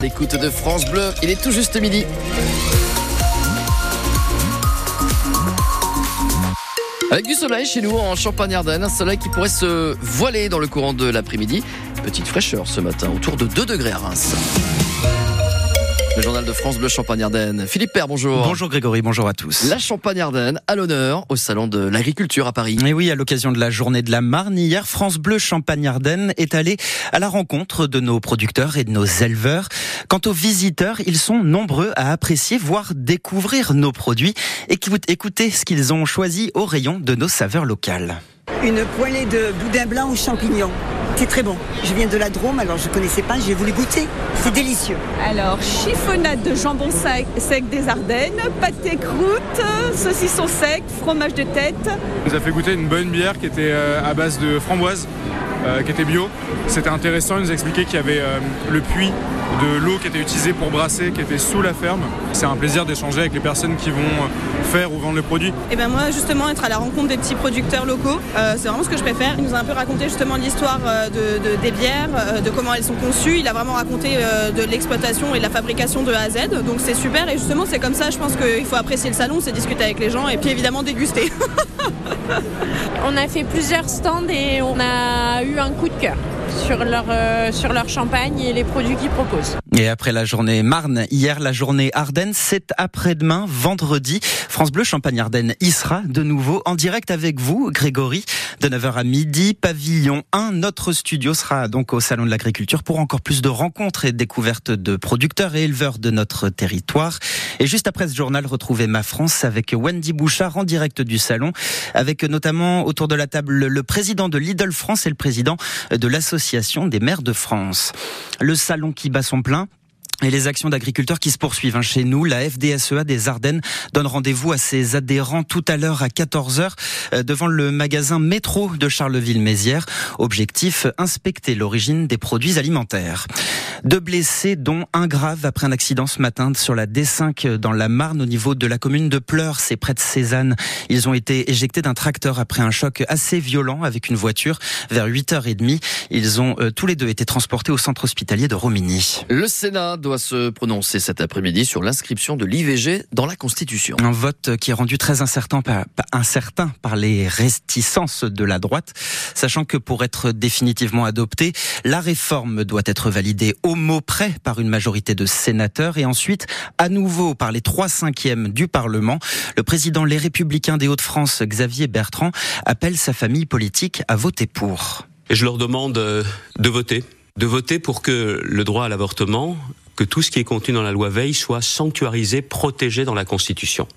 L'écoute de France Bleu, il est tout juste midi. Avec du soleil chez nous en Champagne-Ardenne, un soleil qui pourrait se voiler dans le courant de l'après-midi. Petite fraîcheur ce matin, autour de 2 degrés à Reims. Le journal de France Bleu Champagne-Ardenne. Philippe Père, bonjour. Bonjour Grégory, bonjour à tous. La Champagne-Ardenne à l'honneur au Salon de l'Agriculture à Paris. Et oui, à l'occasion de la journée de la Marne, hier, France Bleu Champagne-Ardenne est allé à la rencontre de nos producteurs et de nos éleveurs. Quant aux visiteurs, ils sont nombreux à apprécier, voire découvrir nos produits. Écoutez ce qu'ils ont choisi au rayon de nos saveurs locales. Une poêlée de boudin blanc aux champignons. C'est très bon. Je viens de la Drôme, alors je ne connaissais pas, j'ai voulu goûter. C'est délicieux. Alors, chiffonnade de jambon sec, sec des Ardennes, pâté croûte, saucisson sec, fromage de tête. On nous a fait goûter une bonne bière qui était euh, à base de framboise, euh, qui était bio. C'était intéressant, il nous a expliqué qu'il y avait euh, le puits de l'eau qui était utilisée pour brasser, qui était sous la ferme. C'est un plaisir d'échanger avec les personnes qui vont faire ou vendre le produit. Et ben moi justement être à la rencontre des petits producteurs locaux, c'est vraiment ce que je préfère. Il nous a un peu raconté justement l'histoire de, des bières, de comment elles sont conçues. Il a vraiment raconté de l'exploitation et de la fabrication de A à Z. Donc c'est super et justement c'est comme ça je pense qu'il faut apprécier le salon, c'est discuter avec les gens et puis évidemment déguster. on a fait plusieurs stands et on a eu un coup de cœur sur leur, euh, sur leur champagne et les produits qu'ils proposent. Et après la journée Marne, hier la journée Ardennes, c'est après-demain, vendredi. France Bleu Champagne-Ardenne y sera de nouveau en direct avec vous, Grégory, de 9h à midi, pavillon 1. Notre studio sera donc au Salon de l'Agriculture pour encore plus de rencontres et découvertes de producteurs et éleveurs de notre territoire. Et juste après ce journal, retrouvez Ma France avec Wendy Bouchard en direct du salon, avec notamment autour de la table le président de Lidl France et le président de l'Association des maires de France. Le salon qui bat son plein, et les actions d'agriculteurs qui se poursuivent hein. chez nous. La FDSEA des Ardennes donne rendez-vous à ses adhérents tout à l'heure à 14h euh, devant le magasin Métro de Charleville-Mézières. Objectif, inspecter l'origine des produits alimentaires. Deux blessés, dont un grave après un accident ce matin sur la D5 dans la Marne au niveau de la commune de Pleurs, c'est près de Cézanne. Ils ont été éjectés d'un tracteur après un choc assez violent avec une voiture vers 8h30. Ils ont euh, tous les deux été transportés au centre hospitalier de Romigny. Le Sénat doit se prononcer cet après-midi sur l'inscription de l'IVG dans la Constitution. Un vote qui est rendu très incertain par, incertain par les réticences de la droite, sachant que pour être définitivement adopté, la réforme doit être validée au mot près par une majorité de sénateurs et ensuite à nouveau par les trois cinquièmes du Parlement. Le président Les Républicains des Hauts-de-France, Xavier Bertrand, appelle sa famille politique à voter pour. Et je leur demande euh, de voter de voter pour que le droit à l'avortement que tout ce qui est contenu dans la loi Veil soit sanctuarisé, protégé dans la Constitution.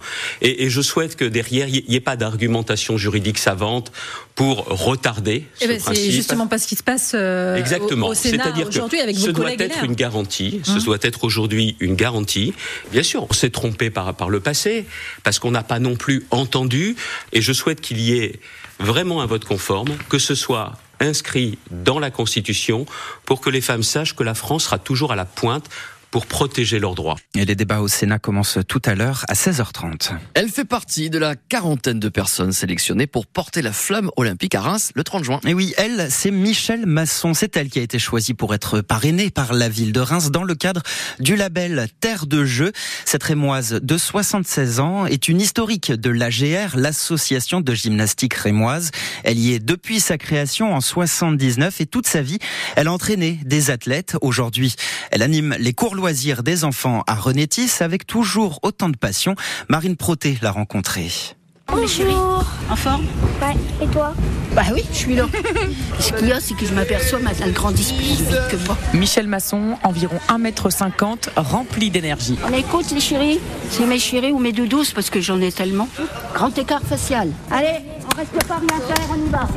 Et, et je souhaite que derrière, il n'y ait pas d'argumentation juridique savante pour retarder eh ben, C'est justement pas ce qui se passe euh, Exactement. au, Sénat aujourd'hui avec vos ce collègues. doit être une garantie. Ce hum. doit être aujourd'hui une garantie. Bien sûr, on s'est trompé par, par le passé parce qu'on n'a pas non plus entendu. Et je souhaite qu'il y ait vraiment un vote conforme, que ce soit inscrit dans la Constitution pour que les femmes sachent que la France sera toujours à la pointe pour protéger leurs droits. Et les débats au Sénat commencent tout à l'heure à 16h30. Elle fait partie de la quarantaine de personnes sélectionnées pour porter la flamme olympique à Reims le 30 juin. Et oui, elle, c'est Michel Masson. C'est elle qui a été choisie pour être parrainée par la ville de Reims dans le cadre du label Terre de Jeu. Cette rémoise de 76 ans est une historique de l'AGR, l'association de gymnastique rémoise. Elle y est depuis sa création en 79 et toute sa vie, elle a entraîné des athlètes. Aujourd'hui, elle anime les cours loisirs des enfants à Renétis avec toujours autant de passion. Marine Proté l'a rencontrée. Bonjour. En forme Ouais. Et toi Bah oui, je suis là. Ce qu'il y a, c'est que je m'aperçois qu'elle grandit plus vite que moi. Michel Masson, environ 1m50, rempli d'énergie. On écoute les chéris C'est mes chéris ou mes doudous parce que j'en ai tellement. Grand écart facial. Allez, on reste pas rien faire, on y va.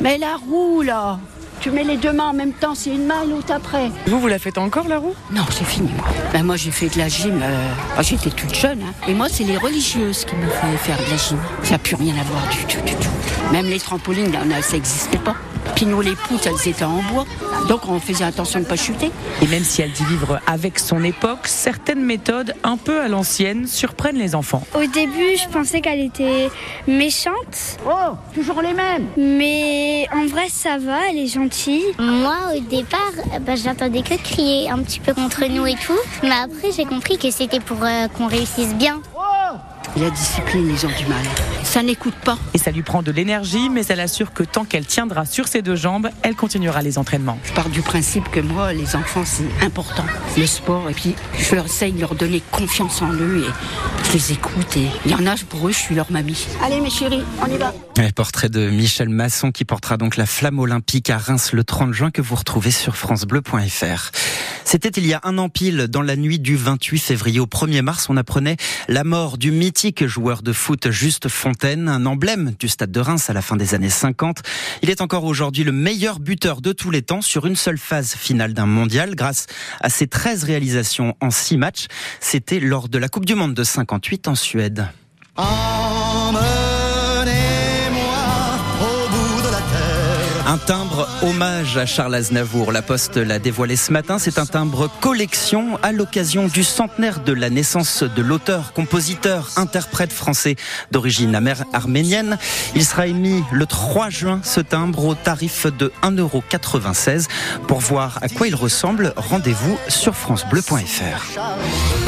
Mais la roue là tu mets les deux mains en même temps, c'est une main et l'autre après. Vous, vous la faites encore la roue? Non, c'est fini moi. Ben, moi j'ai fait de la gym, euh, oh, j'étais toute jeune. Hein. Et moi c'est les religieuses qui me fait faire de la gym. Ça n'a plus rien à voir du tout, du tout. Même les trampolines, là, ça n'existait pas. Puis nous, les poutres, elles étaient en bois. Donc on faisait attention de ne pas chuter. Et même si elle dit vivre avec son époque, certaines méthodes un peu à l'ancienne surprennent les enfants. Au début, je pensais qu'elle était méchante. Oh, toujours les mêmes. Mais en vrai, ça va, elle est gentille. Moi, au départ, bah, j'entendais que crier un petit peu contre nous et tout. Mais après, j'ai compris que c'était pour euh, qu'on réussisse bien. La discipline, ils ont du mal. Ça n'écoute pas. Et ça lui prend de l'énergie, mais elle assure que tant qu'elle tiendra sur ses deux jambes, elle continuera les entraînements. Je pars du principe que moi, les enfants, c'est important. Le sport, et puis je leur essaye de leur donner confiance en eux et je les écoute. Et il y en a, pour eux, je suis leur mamie. Allez, mes chéris, on y va. Un portrait de Michel Masson qui portera donc la flamme olympique à Reims le 30 juin que vous retrouvez sur francebleu.fr. C'était il y a un an pile, dans la nuit du 28 février au 1er mars, on apprenait la mort du joueur de foot Juste Fontaine, un emblème du stade de Reims à la fin des années 50. Il est encore aujourd'hui le meilleur buteur de tous les temps sur une seule phase finale d'un mondial grâce à ses 13 réalisations en 6 matchs. C'était lors de la Coupe du Monde de 58 en Suède. Un timbre hommage à Charles Aznavour. La Poste l'a dévoilé ce matin. C'est un timbre collection à l'occasion du centenaire de la naissance de l'auteur, compositeur, interprète français d'origine arménienne. Il sera émis le 3 juin, ce timbre, au tarif de 1,96€. Pour voir à quoi il ressemble, rendez-vous sur FranceBleu.fr.